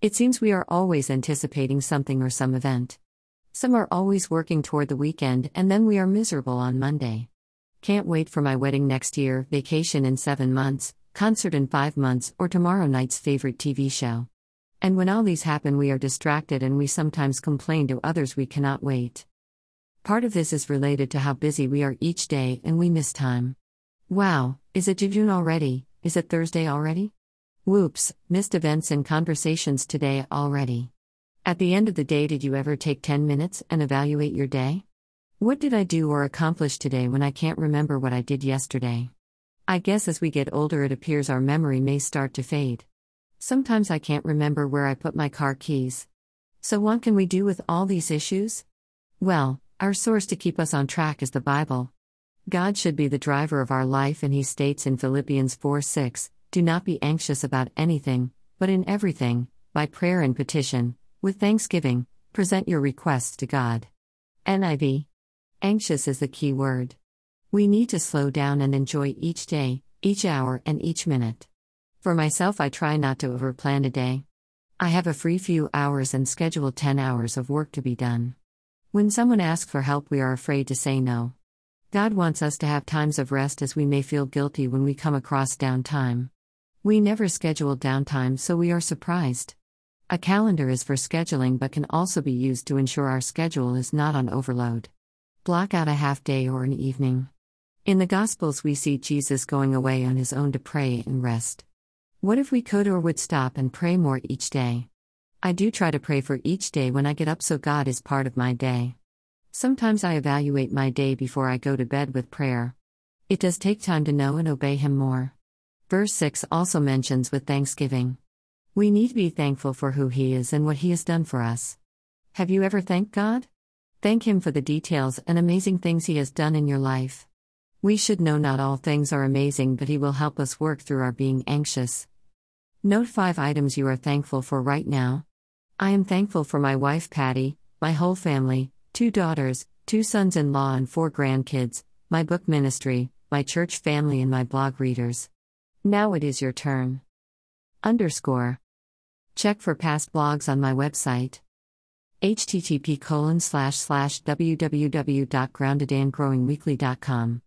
It seems we are always anticipating something or some event. Some are always working toward the weekend, and then we are miserable on Monday. Can't wait for my wedding next year, vacation in seven months, concert in five months, or tomorrow night's favorite TV show. And when all these happen, we are distracted and we sometimes complain to others we cannot wait. Part of this is related to how busy we are each day and we miss time. Wow, is it June already? Is it Thursday already? Whoops, missed events and conversations today already. At the end of the day, did you ever take 10 minutes and evaluate your day? What did I do or accomplish today when I can't remember what I did yesterday? I guess as we get older, it appears our memory may start to fade. Sometimes I can't remember where I put my car keys. So, what can we do with all these issues? Well, our source to keep us on track is the Bible. God should be the driver of our life, and He states in Philippians 4 6 Do not be anxious about anything, but in everything, by prayer and petition, with thanksgiving, present your requests to God. NIV. Anxious is the key word. We need to slow down and enjoy each day, each hour, and each minute. For myself, I try not to overplan a day. I have a free few hours and schedule 10 hours of work to be done. When someone asks for help, we are afraid to say no. God wants us to have times of rest as we may feel guilty when we come across downtime. We never schedule downtime, so we are surprised. A calendar is for scheduling but can also be used to ensure our schedule is not on overload. Block out a half day or an evening. In the Gospels, we see Jesus going away on his own to pray and rest. What if we could or would stop and pray more each day? I do try to pray for each day when I get up so God is part of my day. Sometimes I evaluate my day before I go to bed with prayer. It does take time to know and obey Him more. Verse 6 also mentions with thanksgiving. We need to be thankful for who He is and what He has done for us. Have you ever thanked God? Thank Him for the details and amazing things He has done in your life. We should know not all things are amazing, but He will help us work through our being anxious. Note 5 items you are thankful for right now. I am thankful for my wife Patty, my whole family, two daughters, two sons in law, and four grandkids, my book ministry, my church family, and my blog readers. Now it is your turn. Underscore. Check for past blogs on my website http colon slash slash www.groundedandgrowingweekly.com